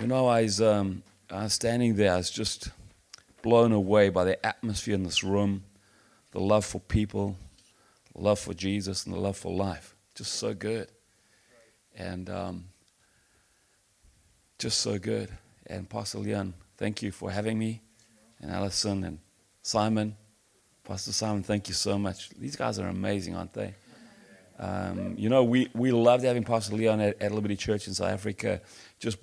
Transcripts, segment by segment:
You know, I was, um, I was standing there, I was just blown away by the atmosphere in this room, the love for people, love for Jesus, and the love for life. Just so good. And um, just so good. And Pastor Leon, thank you for having me. And Alison and Simon. Pastor Simon, thank you so much. These guys are amazing, aren't they? Um, you know, we, we loved having Pastor Leon at, at Liberty Church in South Africa. Just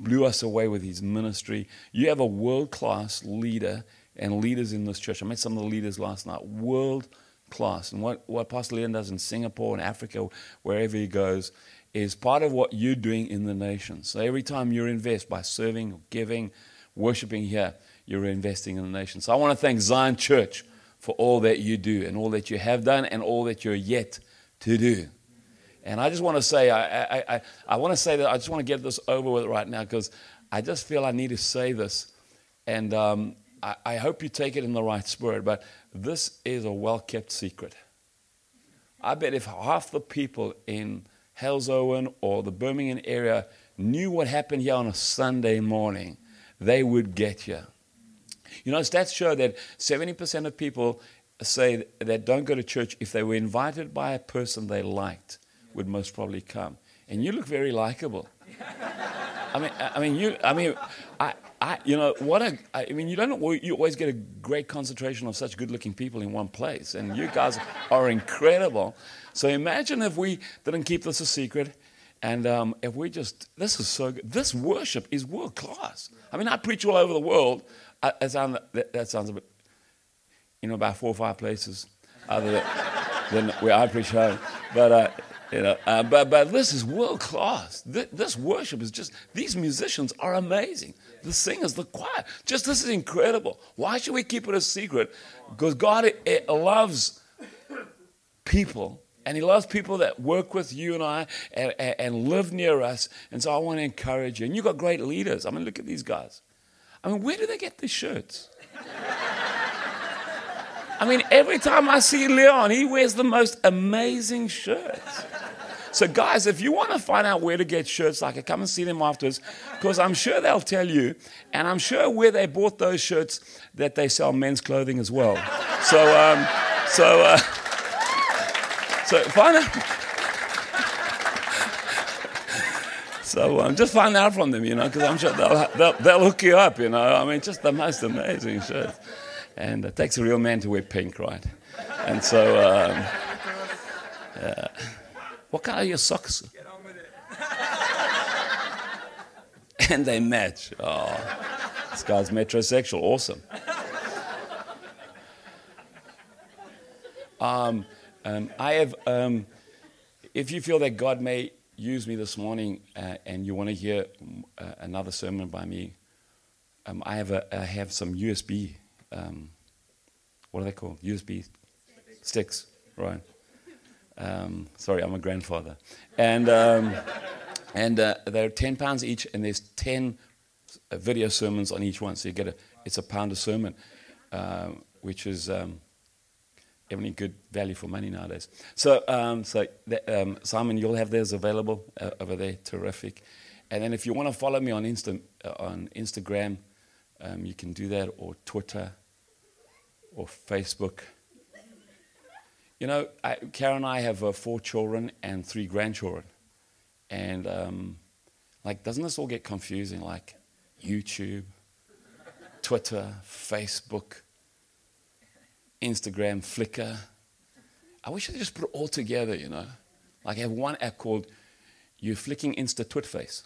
blew us away with his ministry. You have a world class leader and leaders in this church. I met some of the leaders last night. World class. And what, what Pastor Leon does in Singapore and Africa, wherever he goes, is part of what you're doing in the nation. So every time you invest by serving, giving, worshiping here, you're investing in the nation. So I want to thank Zion Church for all that you do and all that you have done and all that you're yet to do. And I just want to say, I, I, I, I want to say that I just want to get this over with right now because I just feel I need to say this. And um, I, I hope you take it in the right spirit. But this is a well kept secret. I bet if half the people in Halesowen or the Birmingham area knew what happened here on a Sunday morning, they would get here. You know, stats show that 70% of people say that don't go to church if they were invited by a person they liked would most probably come. And you look very likable. I mean, I mean, you. I mean, I, I, you know, what a. I mean, you don't. You always get a great concentration of such good-looking people in one place, and you guys are incredible. So imagine if we didn't keep this a secret, and um, if we just. This is so good. This worship is world class. I mean, I preach all over the world. I, that, sound, that, that sounds a bit, you know, about four or five places other than, than where I preach home, but. Uh, you know, uh, but, but this is world class. This, this, worship is just, these musicians are amazing. The singers, the choir, just this is incredible. Why should we keep it a secret? Because God it, it loves people, and He loves people that work with you and I and, and, and live near us. And so I want to encourage you. And you've got great leaders. I mean, look at these guys. I mean, where do they get these shirts? I mean, every time I see Leon, he wears the most amazing shirts. So, guys, if you want to find out where to get shirts like it, come and see them afterwards, because I'm sure they'll tell you, and I'm sure where they bought those shirts that they sell men's clothing as well. So, um, so, uh, so find out. So um, just find out from them, you know, because I'm sure they'll, they'll, they'll hook you up, you know. I mean, just the most amazing shirts. And it takes a real man to wear pink, right? And so, um, yeah. what color are your socks? and they match. Oh, this guy's metrosexual. Awesome. Um, um, I have, um, if you feel that God may use me this morning uh, and you want to hear uh, another sermon by me, um, I, have a, I have some USB um, what are they called? USB sticks, right? Um, sorry, I'm a grandfather, and um, and uh, they're ten pounds each, and there's ten video sermons on each one, so you get a it's a pound a sermon, uh, which is um, any good value for money nowadays. So um, so the, um, Simon, you'll have theirs available uh, over there. Terrific. And then if you want to follow me on Insta, uh, on Instagram, um, you can do that, or Twitter or Facebook. You know, I, Karen and I have uh, four children and three grandchildren. And, um, like, doesn't this all get confusing? Like, YouTube, Twitter, Facebook, Instagram, Flickr. I wish I just put it all together, you know. Like, I have one app called You're Flicking Insta Twit Face.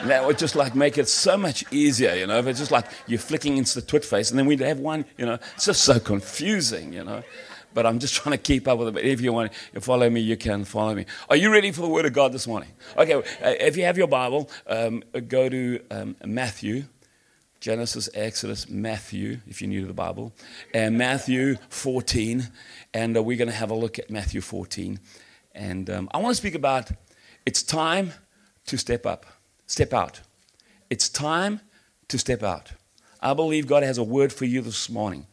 And that would just like make it so much easier, you know, if it's just like you're flicking into the twit face and then we'd have one, you know, it's just so confusing, you know. But I'm just trying to keep up with it. But if you want to follow me, you can follow me. Are you ready for the Word of God this morning? Okay, uh, if you have your Bible, um, go to um, Matthew, Genesis, Exodus, Matthew, if you're new to the Bible, and Matthew 14. And uh, we're going to have a look at Matthew 14. And um, I want to speak about it's time to step up. Step out. It's time to step out. I believe God has a word for you this morning.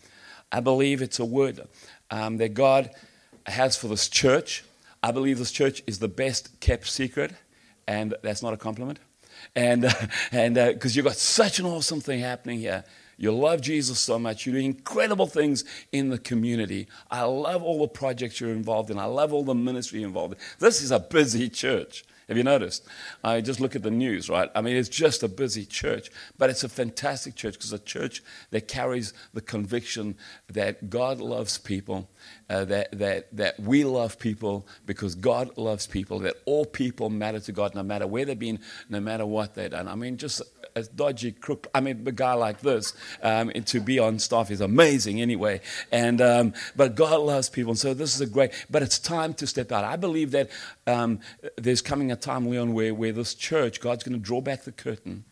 I believe it's a word um, that God has for this church. I believe this church is the best kept secret, and that's not a compliment. And and because uh, you've got such an awesome thing happening here. You love Jesus so much. You do incredible things in the community. I love all the projects you're involved in. I love all the ministry involved in. This is a busy church. Have you noticed? I just look at the news, right? I mean, it's just a busy church, but it's a fantastic church because a church that carries the conviction that God loves people, uh, that, that, that we love people because God loves people, that all people matter to God no matter where they've been, no matter what they've done. I mean, just a dodgy crook. I mean, a guy like this um, to be on staff is amazing anyway. And um, but God loves people, and so this is a great. But it's time to step out. I believe that um, there's coming a time, Leon, where where this church, God's going to draw back the curtain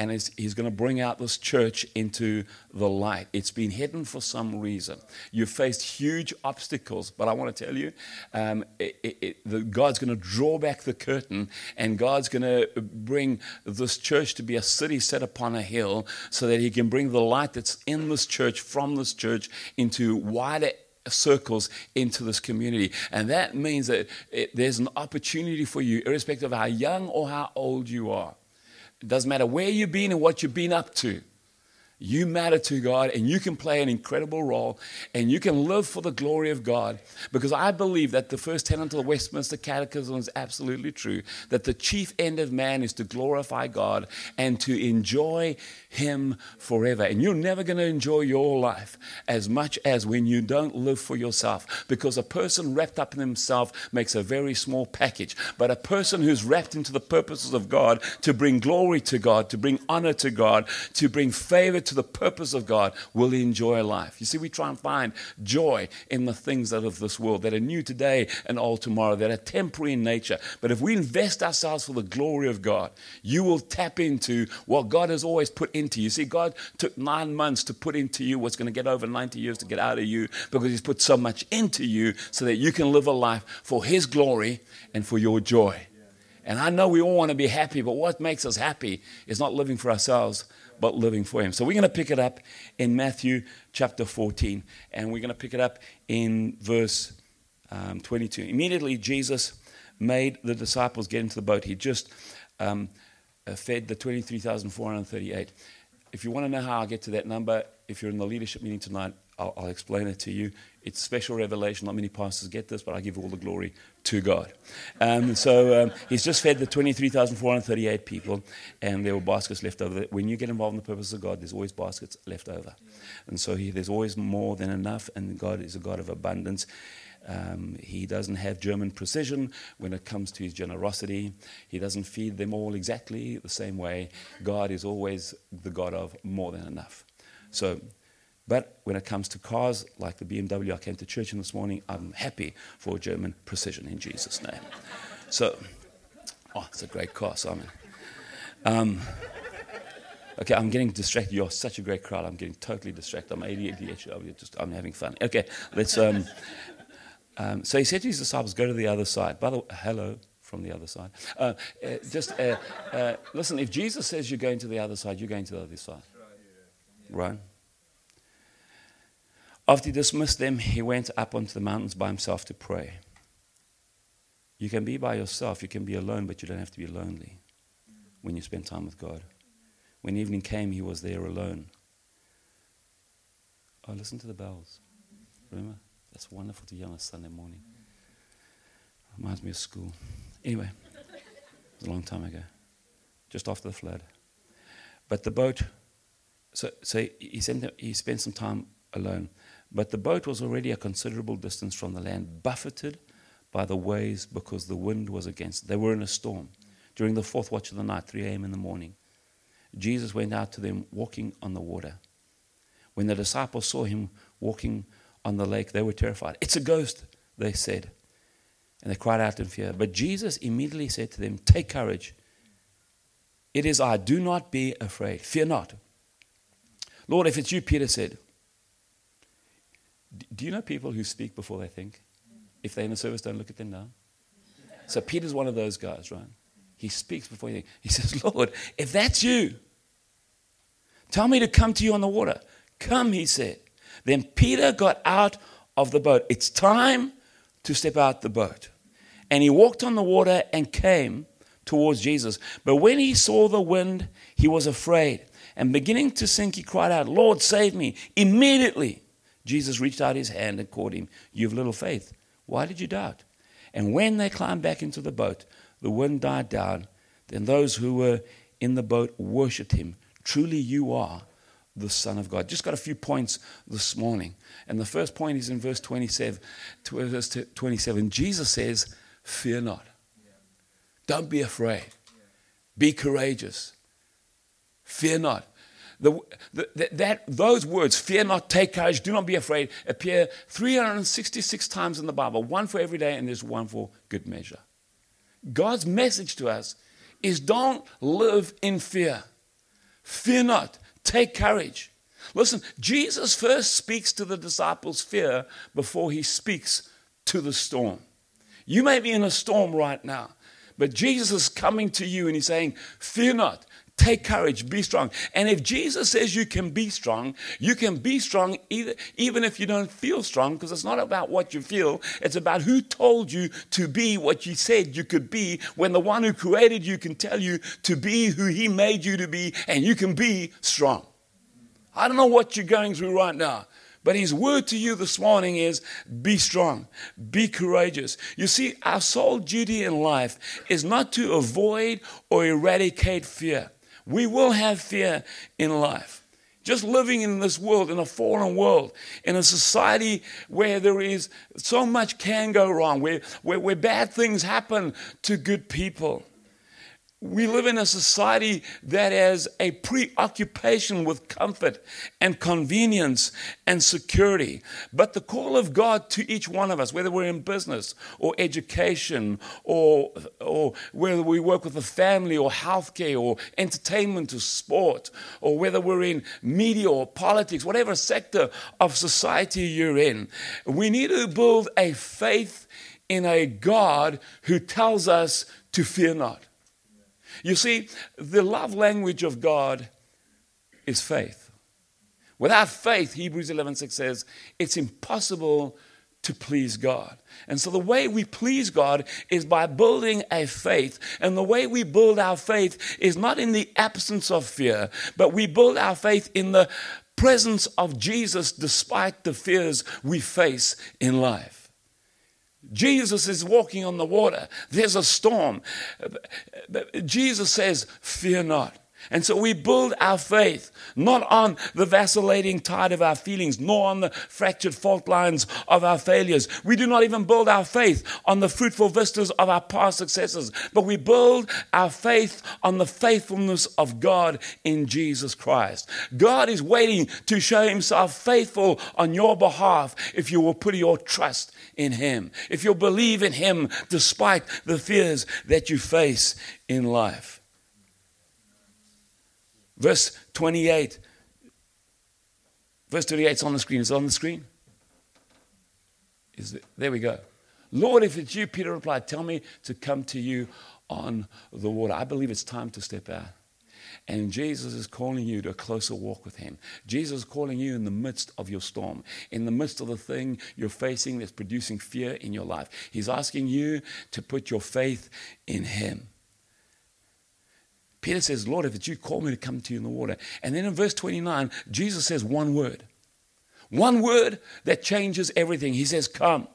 and he's, he's going to bring out this church into the light. It's been hidden for some reason. You've faced huge obstacles, but I want to tell you, um, it, it, the, God's going to draw back the curtain, and God's going to bring this church to be a city set upon a hill so that He can bring the light that's in this church from this church into wider circles into this community. And that means that it, there's an opportunity for you, irrespective of how young or how old you are. It doesn't matter where you've been and what you've been up to. You matter to God and you can play an incredible role and you can live for the glory of God. Because I believe that the first tenet of the Westminster Catechism is absolutely true that the chief end of man is to glorify God and to enjoy Him forever. And you're never going to enjoy your life as much as when you don't live for yourself. Because a person wrapped up in himself makes a very small package. But a person who's wrapped into the purposes of God to bring glory to God, to bring honor to God, to bring favor to the purpose of God will enjoy life. You see, we try and find joy in the things that of this world that are new today and old tomorrow, that are temporary in nature. But if we invest ourselves for the glory of God, you will tap into what God has always put into you. See, God took nine months to put into you what's going to get over 90 years to get out of you because He's put so much into you so that you can live a life for His glory and for your joy. And I know we all want to be happy, but what makes us happy is not living for ourselves, but living for Him. So we're going to pick it up in Matthew chapter 14, and we're going to pick it up in verse um, 22. Immediately, Jesus made the disciples get into the boat. He just um, uh, fed the 23,438. If you want to know how I get to that number, if you're in the leadership meeting tonight, I'll, I'll, explain it to you. It's special revelation. Not many pastors get this, but I give all the glory to God. Um, so um, he's just fed the 23,438 people, and there were baskets left over. When you get involved in the purpose of God, there's always baskets left over. And so he, there's always more than enough, and God is a God of abundance. Um, he doesn't have German precision when it comes to his generosity. He doesn't feed them all exactly the same way. God is always the God of more than enough. So but when it comes to cars like the BMW I came to church in this morning, I'm happy for German precision in Jesus' name. So, oh, it's a great car, Simon. Um, okay, I'm getting distracted. You're such a great crowd. I'm getting totally distracted. I'm ADHD. I'm, just, I'm having fun. Okay, let's. Um, um, so he said to his disciples, "Go to the other side." By the way, hello from the other side. Uh, uh, just uh, uh listen. If Jesus says you're going to the other side, you're going to the other side, right? After he dismissed them, he went up onto the mountains by himself to pray. You can be by yourself, you can be alone, but you don't have to be lonely when you spend time with God. When evening came, he was there alone. Oh, listen to the bells. Remember? That's wonderful to hear on a Sunday morning. Reminds me of school. Anyway, it was a long time ago, just after the flood. But the boat, so, so he, he spent some time alone. But the boat was already a considerable distance from the land, buffeted by the waves because the wind was against. They were in a storm. During the fourth watch of the night, 3 a.m. in the morning, Jesus went out to them walking on the water. When the disciples saw him walking on the lake, they were terrified. It's a ghost, they said. And they cried out in fear. But Jesus immediately said to them, Take courage. It is I. Do not be afraid. Fear not. Lord, if it's you, Peter said, do you know people who speak before they think? If they're in the service, don't look at them now. So Peter's one of those guys, right? He speaks before he thinks. He says, Lord, if that's you, tell me to come to you on the water. Come, he said. Then Peter got out of the boat. It's time to step out the boat. And he walked on the water and came towards Jesus. But when he saw the wind, he was afraid. And beginning to sink, he cried out, Lord, save me. Immediately, Jesus reached out his hand and caught him. You have little faith. Why did you doubt? And when they climbed back into the boat, the wind died down. Then those who were in the boat worshiped him. Truly, you are the Son of God. Just got a few points this morning. And the first point is in verse 27. Verse 27 Jesus says, Fear not. Don't be afraid. Be courageous. Fear not. The, the, that, those words, fear not, take courage, do not be afraid, appear 366 times in the Bible, one for every day, and there's one for good measure. God's message to us is don't live in fear. Fear not, take courage. Listen, Jesus first speaks to the disciples' fear before he speaks to the storm. You may be in a storm right now, but Jesus is coming to you and he's saying, Fear not, Take courage, be strong. And if Jesus says you can be strong, you can be strong either, even if you don't feel strong, because it's not about what you feel, it's about who told you to be what you said you could be when the one who created you can tell you to be who he made you to be, and you can be strong. I don't know what you're going through right now. But his word to you this morning is be strong, be courageous. You see, our sole duty in life is not to avoid or eradicate fear. We will have fear in life. Just living in this world, in a fallen world, in a society where there is so much can go wrong, where, where, where bad things happen to good people. We live in a society that has a preoccupation with comfort and convenience and security. But the call of God to each one of us, whether we're in business or education or, or whether we work with a family or healthcare or entertainment or sport, or whether we're in media or politics, whatever sector of society you're in, we need to build a faith in a God who tells us to fear not. You see, the love language of God is faith. Without faith, Hebrews 11:6 says, it's impossible to please God. And so the way we please God is by building a faith. And the way we build our faith is not in the absence of fear, but we build our faith in the presence of Jesus despite the fears we face in life. Jesus is walking on the water. There's a storm. Jesus says, Fear not. And so we build our faith not on the vacillating tide of our feelings, nor on the fractured fault lines of our failures. We do not even build our faith on the fruitful vistas of our past successes, but we build our faith on the faithfulness of God in Jesus Christ. God is waiting to show himself faithful on your behalf if you will put your trust in him, if you'll believe in him despite the fears that you face in life. Verse 28. Verse 28 is on the screen. Is it on the screen? Is it? There we go. Lord, if it's you, Peter replied, tell me to come to you on the water. I believe it's time to step out. And Jesus is calling you to a closer walk with Him. Jesus is calling you in the midst of your storm, in the midst of the thing you're facing that's producing fear in your life. He's asking you to put your faith in Him. Peter says, Lord, if it's you, call me to come to you in the water. And then in verse 29, Jesus says one word. One word that changes everything. He says, Come.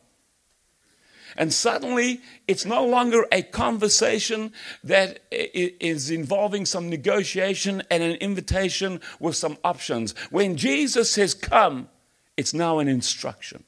And suddenly, it's no longer a conversation that is involving some negotiation and an invitation with some options. When Jesus says, Come, it's now an instruction.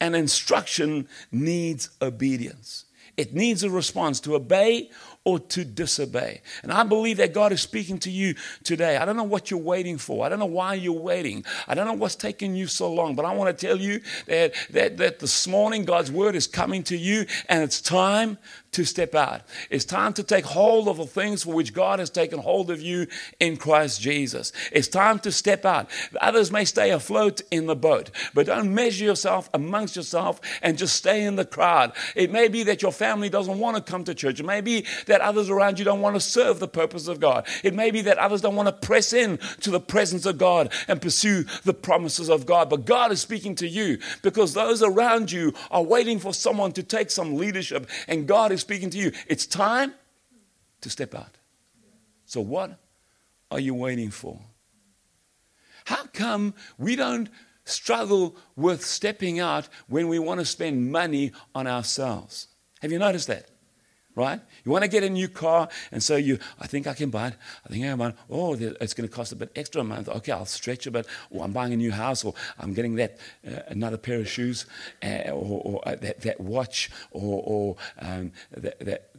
An instruction needs obedience, it needs a response to obey or to disobey. And I believe that God is speaking to you today. I don't know what you're waiting for. I don't know why you're waiting. I don't know what's taking you so long, but I want to tell you that, that, that this morning God's word is coming to you and it's time to step out. It's time to take hold of the things for which God has taken hold of you in Christ Jesus. It's time to step out. Others may stay afloat in the boat, but don't measure yourself amongst yourself and just stay in the crowd. It may be that your family doesn't want to come to church. It may be that others around you don't want to serve the purpose of God. It may be that others don't want to press in to the presence of God and pursue the promises of God. But God is speaking to you because those around you are waiting for someone to take some leadership and God is speaking to you. It's time to step out. So, what are you waiting for? How come we don't struggle with stepping out when we want to spend money on ourselves? Have you noticed that? Right? You want to get a new car, and so you, I think I can buy it. I think I can buy it. Oh, it's going to cost a bit extra a month. Okay, I'll stretch a bit. Or I'm buying a new house, or I'm getting that uh, another pair of shoes, uh, or, or uh, that, that watch, or, or um, that, that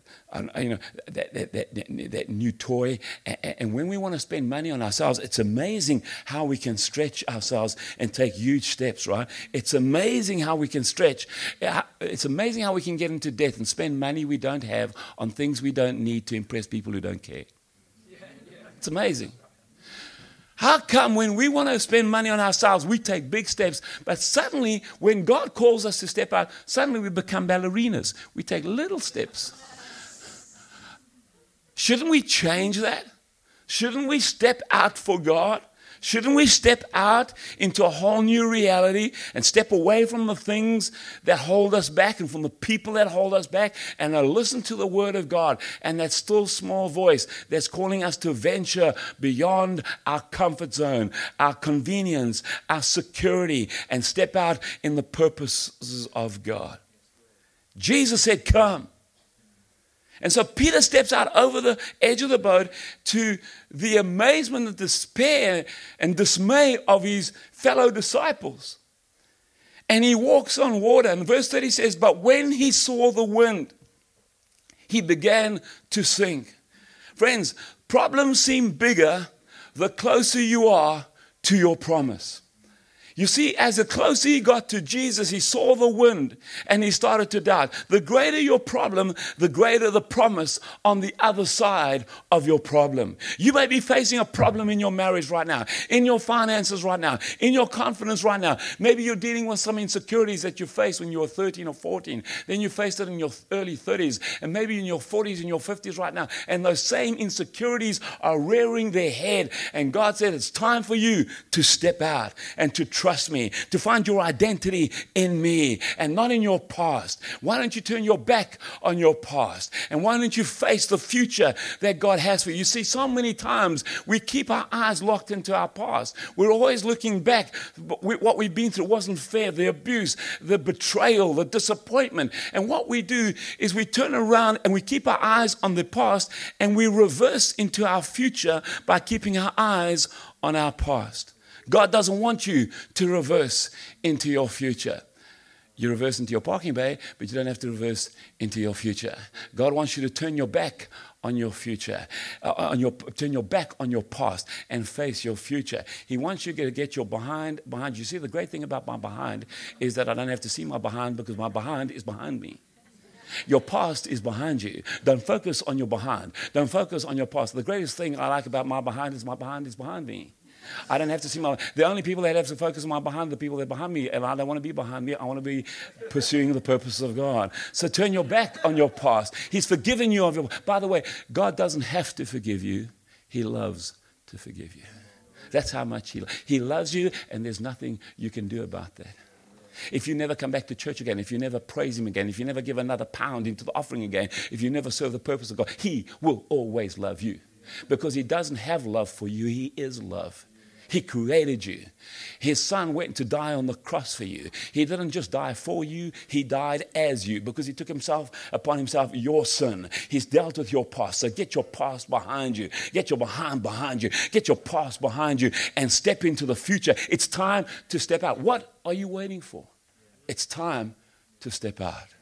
you know, that, that, that, that new toy. And when we want to spend money on ourselves, it's amazing how we can stretch ourselves and take huge steps, right? It's amazing how we can stretch. It's amazing how we can get into debt and spend money we don't have on things we don't need to impress people who don't care. It's amazing. How come when we want to spend money on ourselves, we take big steps, but suddenly when God calls us to step out, suddenly we become ballerinas? We take little steps. Shouldn't we change that? Shouldn't we step out for God? Shouldn't we step out into a whole new reality and step away from the things that hold us back and from the people that hold us back and uh, listen to the Word of God and that still small voice that's calling us to venture beyond our comfort zone, our convenience, our security, and step out in the purposes of God? Jesus said, Come. And so Peter steps out over the edge of the boat to the amazement and despair and dismay of his fellow disciples. And he walks on water. And verse 30 says, But when he saw the wind, he began to sink. Friends, problems seem bigger the closer you are to your promise. You see, as the closer he got to Jesus, he saw the wind and he started to doubt. The greater your problem, the greater the promise on the other side of your problem. You may be facing a problem in your marriage right now, in your finances right now, in your confidence right now. Maybe you're dealing with some insecurities that you faced when you were 13 or 14. Then you faced it in your early 30s, and maybe in your 40s and your 50s right now. And those same insecurities are rearing their head. And God said, It's time for you to step out and to trust me, to find your identity in me and not in your past. Why don't you turn your back on your past? And why don't you face the future that God has for you? You see, so many times we keep our eyes locked into our past. We're always looking back. What we've been through wasn't fair the abuse, the betrayal, the disappointment. And what we do is we turn around and we keep our eyes on the past and we reverse into our future by keeping our eyes on our past. God doesn't want you to reverse into your future. You reverse into your parking bay, but you don't have to reverse into your future. God wants you to turn your back on your future, uh, on your, turn your back on your past and face your future. He wants you to get your behind behind you. See, the great thing about my behind is that I don't have to see my behind because my behind is behind me. Your past is behind you. Don't focus on your behind. Don't focus on your past. The greatest thing I like about my behind is my behind is behind me. I don't have to see my. The only people that have to focus on my behind the people that are behind me, and I don't want to be behind me. I want to be pursuing the purposes of God. So turn your back on your past. He's forgiven you of your. By the way, God doesn't have to forgive you. He loves to forgive you. That's how much He He loves you, and there's nothing you can do about that. If you never come back to church again, if you never praise Him again, if you never give another pound into the offering again, if you never serve the purpose of God, He will always love you. Because He doesn't have love for you, He is love. He created you. His son went to die on the cross for you. He didn't just die for you, he died as you because he took himself upon himself your sin. He's dealt with your past. So get your past behind you. Get your behind behind you. Get your past behind you and step into the future. It's time to step out. What are you waiting for? It's time to step out.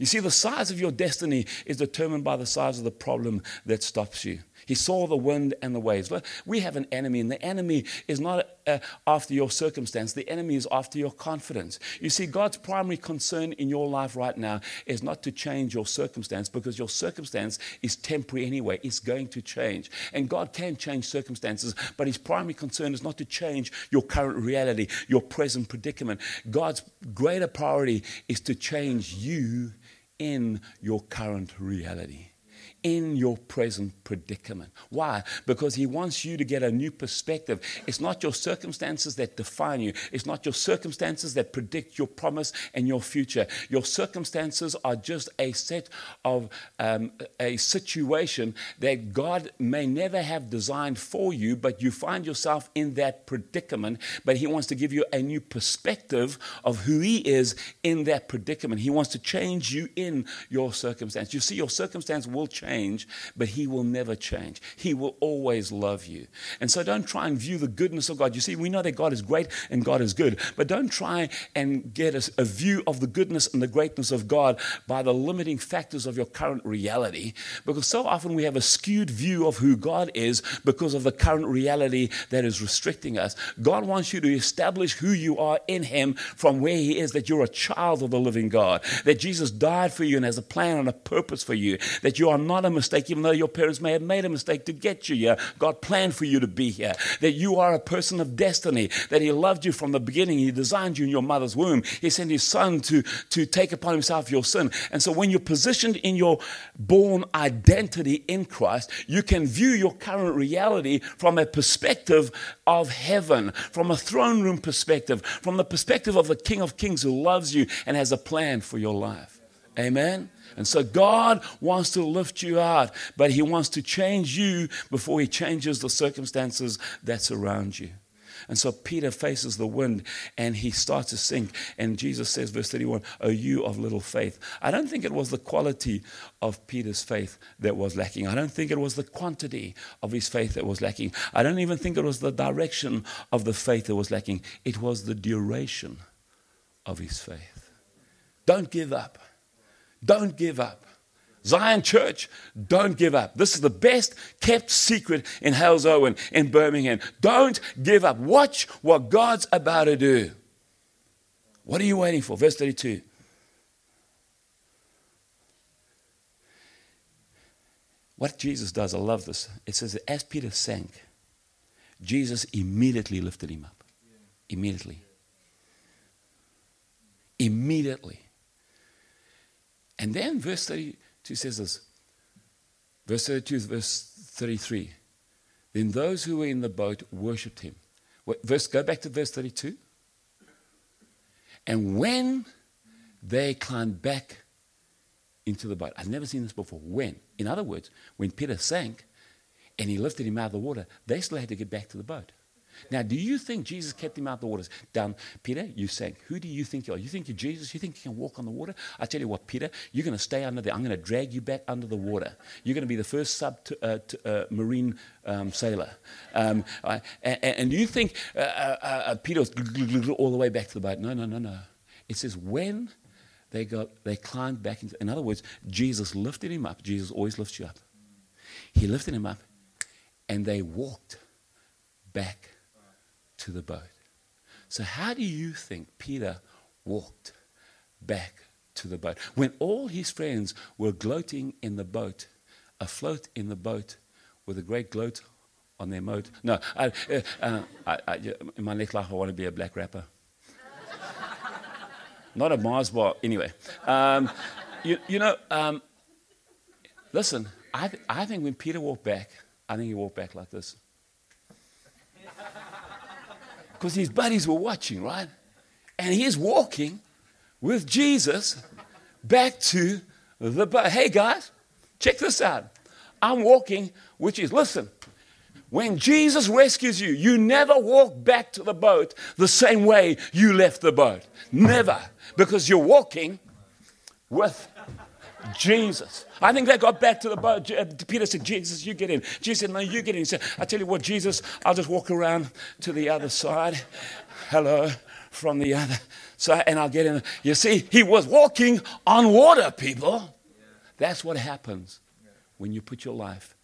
You see, the size of your destiny is determined by the size of the problem that stops you. He saw the wind and the waves. We have an enemy, and the enemy is not uh, after your circumstance, the enemy is after your confidence. You see, God's primary concern in your life right now is not to change your circumstance because your circumstance is temporary anyway. It's going to change. And God can change circumstances, but His primary concern is not to change your current reality, your present predicament. God's greater priority is to change you in your current reality in your present predicament. Why? Because He wants you to get a new perspective. It's not your circumstances that define you, it's not your circumstances that predict your promise and your future. Your circumstances are just a set of um, a situation that God may never have designed for you, but you find yourself in that predicament. But He wants to give you a new perspective of who He is in that predicament. He wants to change you in your circumstance. You see, your circumstance will change, but He will never change. He will always love you. And so don't try and view the goodness of God. You see, we know that God is great and God is good, but don't try and get a, a view of the goodness and the greatness of God by the limiting factors of your current reality, because so often we have a skewed view of who God is because of the current reality that is restricting us. God wants you to establish who you are in Him from where He is, that you're a child of the living God, that Jesus died for you and has a plan and a purpose for you, that you are not a mistake, even though your parents may have made a mistake to get you here. God planned for you to be here, that you are a person of destiny, that He loved you from the beginning. He designed you in your mother's womb. He sent His Son to, to take upon Himself your sin. And so when you're positioned in your born identity in Christ, you can view your current reality from a perspective of heaven, from a throne room perspective, from the perspective of the King of Kings who loves you and has a plan for your life. Amen. And so God wants to lift you out, but He wants to change you before He changes the circumstances that surround you. And so Peter faces the wind and he starts to sink. And Jesus says, verse 31, O you of little faith. I don't think it was the quality of Peter's faith that was lacking. I don't think it was the quantity of his faith that was lacking. I don't even think it was the direction of the faith that was lacking. It was the duration of his faith. Don't give up. Don't give up. Zion Church, don't give up. This is the best kept secret in Halesowen in Birmingham. Don't give up. Watch what God's about to do. What are you waiting for? Verse 32. What Jesus does, I love this. It says that as Peter sank, Jesus immediately lifted him up. Immediately. Immediately. And then verse 32 says this. Verse 32, verse 33. Then those who were in the boat worshipped him. Verse, go back to verse 32. And when they climbed back into the boat, I've never seen this before. When? In other words, when Peter sank and he lifted him out of the water, they still had to get back to the boat. Now, do you think Jesus kept him out of the waters? Down, Peter, you sank. Who do you think you are? You think you're Jesus? You think you can walk on the water? I tell you what, Peter, you're going to stay under there. I'm going to drag you back under the water. You're going to be the first sub to, uh, to, uh, marine um, sailor. Um, and, and, you think uh, uh, uh Peter was all the way back to the boat? No, no, no, no. It says when they got, they climbed back into. In other words, Jesus lifted him up. Jesus always lifts you up. He lifted him up, and they walked back to the boat. So, how do you think Peter walked back to the boat? When all his friends were gloating in the boat, afloat in the boat with a great gloat on their moat. No, I, uh, uh, I, I, in my next life, I want to be a black rapper. Not a Mars bar, anyway. Um, you, you, know, um, listen, I, th- I think when Peter walked back, I think he walked back like this because his buddies were watching, right? And he's walking with Jesus back to the boat. Hey guys, check this out. I'm walking with Jesus. Listen, when Jesus rescues you, you never walk back to the boat the same way you left the boat. Never. Because you're walking with Jesus. I think they got back to the boat. Uh, Peter said, Jesus, you get in. Jesus said, No, you get in. He said, I tell you what, Jesus, I'll just walk around to the other side. Hello, from the other side, and I'll get in. You see, he was walking on water, people. That's what happens when you put your life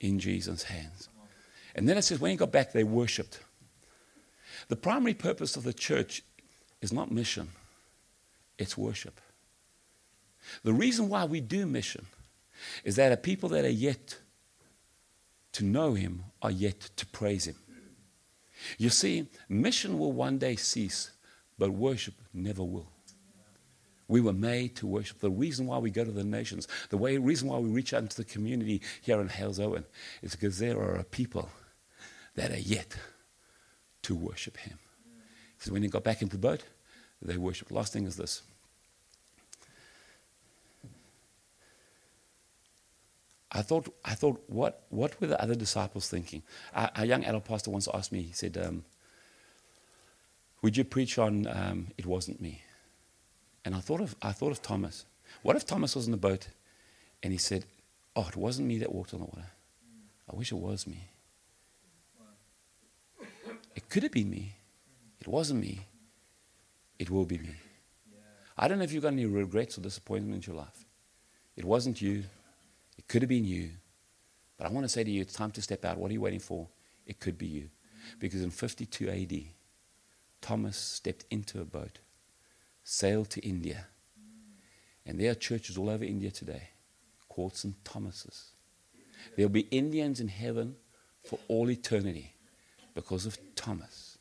in Jesus' hands. And then it says, when he got back, they worshiped. The primary purpose of the church is not mission, it's worship. The reason why we do mission is that a people that are yet to know Him are yet to praise Him. You see, mission will one day cease, but worship never will. We were made to worship. The reason why we go to the nations, the way, reason why we reach out into the community here in Halesowen is because there are a people that are yet to worship Him. So when he got back into the boat, they worshiped. Last thing is this. I thought, I thought what, what were the other disciples thinking? A, young adult pastor once asked me, he said, um, Would you preach on um, It Wasn't Me? And I thought, of, I thought of Thomas. What if Thomas was in the boat and he said, Oh, it wasn't me that walked on the water? I wish it was me. It could have been me. It wasn't me. It will be me. I don't know if you've got any regrets or disappointment in your life. It wasn't you. It could have been you. But I want to say to you, it's time to step out. What are you waiting for? It could be you. Because in 52 AD, Thomas stepped into a boat, sailed to India. And there are churches all over India today called St. Thomas's. There'll be Indians in heaven for all eternity because of Thomas.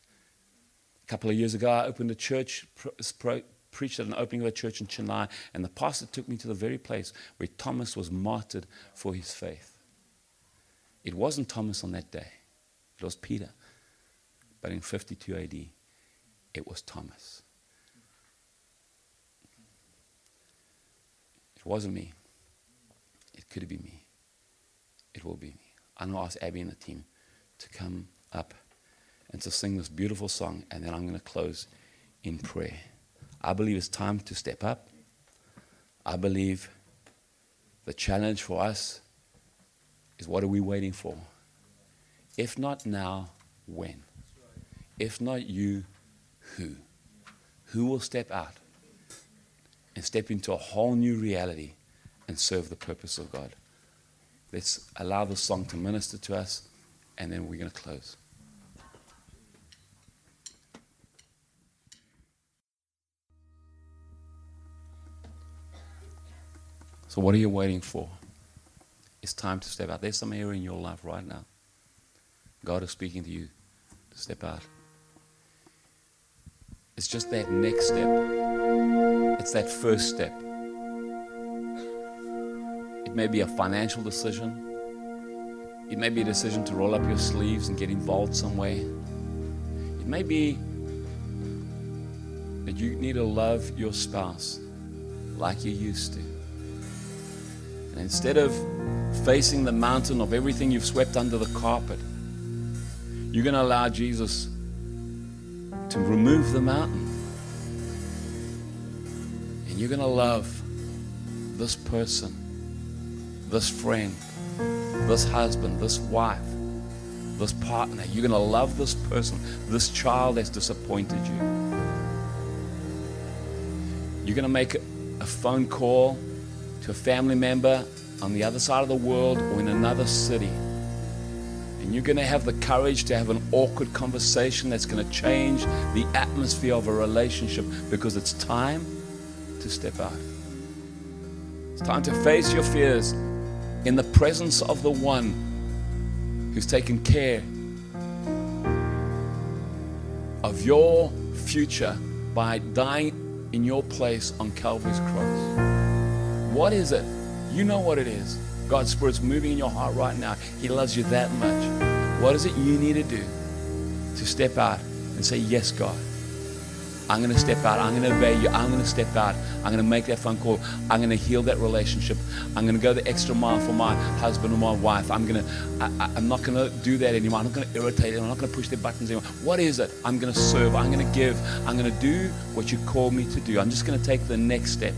A couple of years ago, I opened a church, preached at an opening of a church in Chennai, and the pastor took me to the very place where Thomas was martyred for his faith. It wasn't Thomas on that day, it was Peter. But in 52 AD, it was Thomas. It wasn't me. It could be me. It will be me. I'm going to ask Abby and the team to come up and to sing this beautiful song, and then I'm going to close in prayer. I believe it's time to step up. I believe the challenge for us is what are we waiting for? If not now, when? If not you, who? Who will step out and step into a whole new reality and serve the purpose of God? Let's allow the song to minister to us, and then we're going to close. So, what are you waiting for? It's time to step out. There's some area in your life right now. God is speaking to you to step out. It's just that next step, it's that first step. It may be a financial decision, it may be a decision to roll up your sleeves and get involved some way. It may be that you need to love your spouse like you used to. And instead of facing the mountain of everything you've swept under the carpet, you're going to allow Jesus to remove the mountain. And you're going to love this person, this friend, this husband, this wife, this partner. You're going to love this person, this child that's disappointed you. You're going to make a phone call to a family member on the other side of the world or in another city. And you're going to have the courage to have an awkward conversation that's going to change the atmosphere of a relationship because it's time to step out. It's time to face your fears in the presence of the one who's taken care of your future by dying in your place on Calvary's cross. What is it? You know what it is. God's Spirit's moving in your heart right now. He loves you that much. What is it you need to do to step out and say, Yes, God. I'm going to step out. I'm going to obey you. I'm going to step out. I'm going to make that phone call. I'm going to heal that relationship. I'm going to go the extra mile for my husband or my wife. I'm going to, I, am not going to do that anymore. I'm not going to irritate them. I'm not going to push their buttons anymore. What is it? I'm going to serve. I'm going to give. I'm going to do what you call me to do. I'm just going to take the next step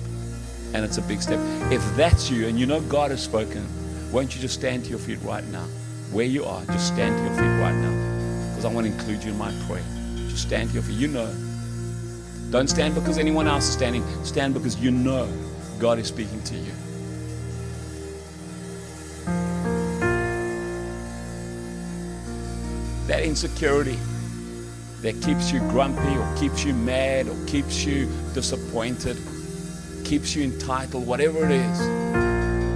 and it's a big step. If that's you and you know God has spoken, won't you just stand to your feet right now? Where you are, just stand to your feet right now. Because I want to include you in my prayer. Just stand to your feet. You know. Don't stand because anyone else is standing. Stand because you know God is speaking to you. That insecurity that keeps you grumpy or keeps you mad or keeps you disappointed keeps you entitled, whatever it is,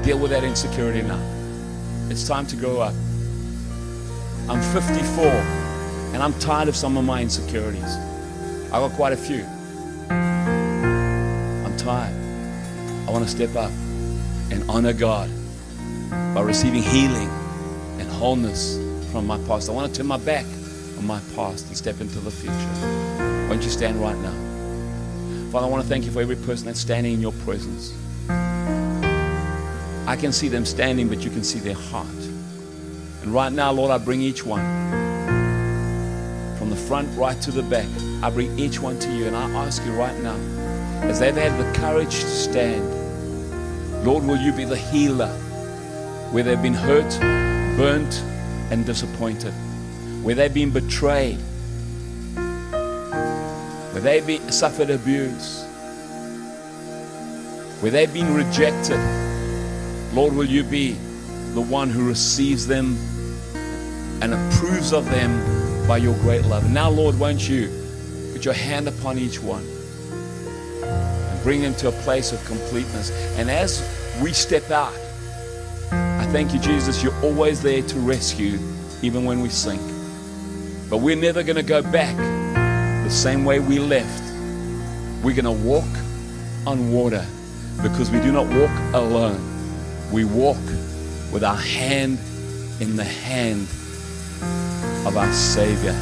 deal with that insecurity now. It's time to grow up. I'm 54 and I'm tired of some of my insecurities. I got quite a few. I'm tired. I want to step up and honor God by receiving healing and wholeness from my past. I want to turn my back on my past and step into the future. Won't you stand right now? Father, I want to thank you for every person that's standing in your presence. I can see them standing, but you can see their heart. And right now, Lord, I bring each one from the front right to the back. I bring each one to you, and I ask you right now, as they've had the courage to stand, Lord, will you be the healer where they've been hurt, burnt, and disappointed, where they've been betrayed, where they've been, suffered abuse, where they've been rejected. Lord, will you be the one who receives them and approves of them by your great love? And now, Lord, won't you put your hand upon each one and bring them to a place of completeness? And as we step out, I thank you, Jesus, you're always there to rescue even when we sink. But we're never going to go back the same way we left. We're going to walk on water because we do not walk alone. We walk with our hand in the hand of our Savior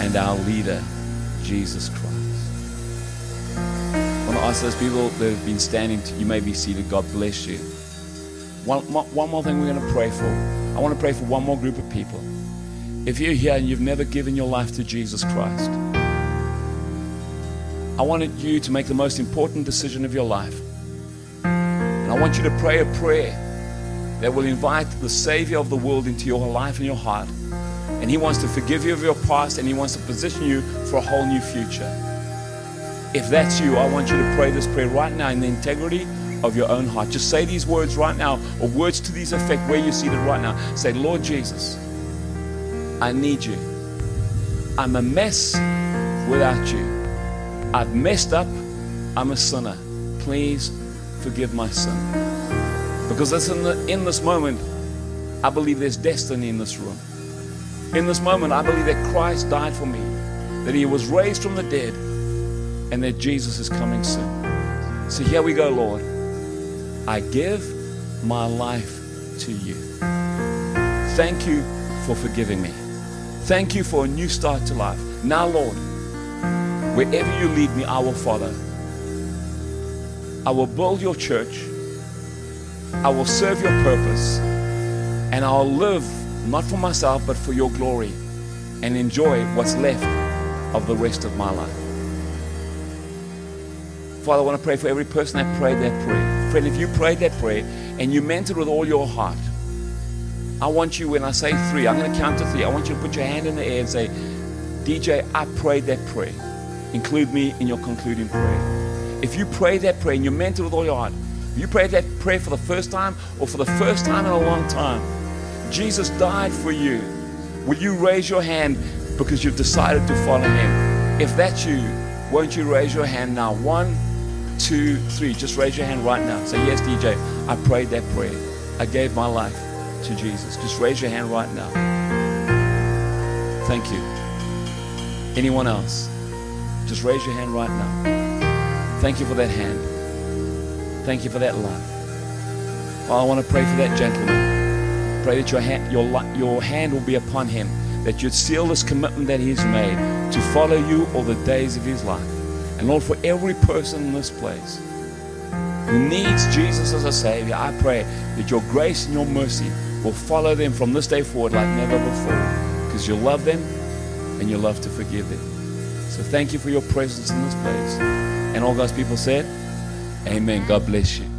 and our leader, Jesus Christ. I want to ask those people that have been standing, you may be seated, God bless you. One, one more thing we're going to pray for. I want to pray for one more group of people. If you're here and you've never given your life to Jesus Christ, I wanted you to make the most important decision of your life. And I want you to pray a prayer that will invite the Savior of the world into your life and your heart. And He wants to forgive you of your past and He wants to position you for a whole new future. If that's you, I want you to pray this prayer right now in the integrity of your own heart. Just say these words right now, or words to these effect where you're seated right now. Say, Lord Jesus, I need you. I'm a mess without you. I've messed up. I'm a sinner. Please forgive my sin. Because in, the, in this moment, I believe there's destiny in this room. In this moment, I believe that Christ died for me, that He was raised from the dead, and that Jesus is coming soon. So here we go, Lord. I give my life to you. Thank you for forgiving me. Thank you for a new start to life. Now, Lord, Wherever you lead me, I will follow. I will build your church. I will serve your purpose. And I'll live not for myself, but for your glory and enjoy what's left of the rest of my life. Father, I want to pray for every person that prayed that prayer. Friend, if you prayed that prayer and you meant it with all your heart, I want you, when I say three, I'm going to count to three. I want you to put your hand in the air and say, DJ, I prayed that prayer include me in your concluding prayer. If you pray that prayer and you meant it with all your heart, you pray that prayer for the first time or for the first time in a long time, Jesus died for you. Will you raise your hand because you've decided to follow him? If that's you, won't you raise your hand now? One, two, three. Just raise your hand right now. Say, Yes, DJ, I prayed that prayer. I gave my life to Jesus. Just raise your hand right now. Thank you. Anyone else? Just raise your hand right now. Thank you for that hand. Thank you for that love. Well, I want to pray for that gentleman. Pray that your hand, your, your hand will be upon him, that you'd seal this commitment that he's made to follow you all the days of his life. And Lord, for every person in this place who needs Jesus as a Savior, I pray that your grace and your mercy will follow them from this day forward like never before because you love them and you love to forgive them. So thank you for your presence in this place. And all God's people said, Amen. God bless you.